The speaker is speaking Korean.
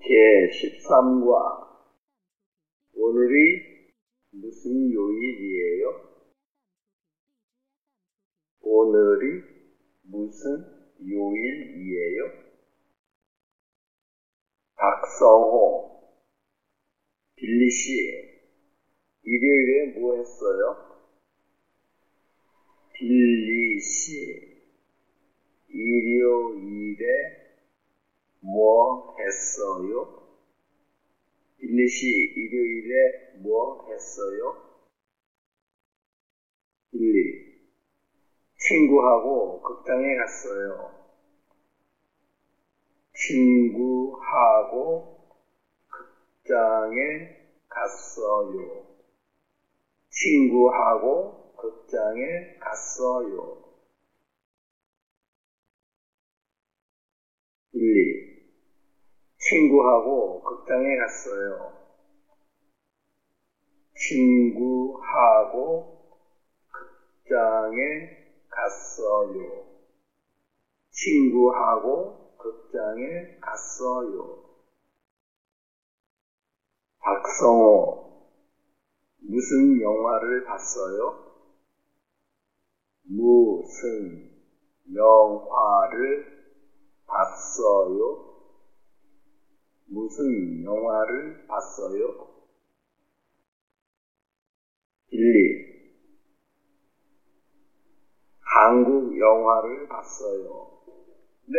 제13과 오늘이 무슨 요일이에요? 오늘이 무슨 요일이에요? 박성호 빌리 씨 일요일에 뭐 했어요? 빌리 씨 일요일에 뭐 했어요? 씨 일요일에 뭐 했어요? 빌리 친구하고 극장에 갔어요. 친구하고 극장에 갔어요. 친구하고 극장에 갔어요. 1, 친구하고 극장에 갔어요. 친구하고 극장에 갔어요. 친구하고 극장에 갔어요. 박성호, 무슨 영화를 봤어요? 무슨 영화를 봤어요? 무슨 영화를 봤어요? 빌리 한국 영화를 봤어요. 네.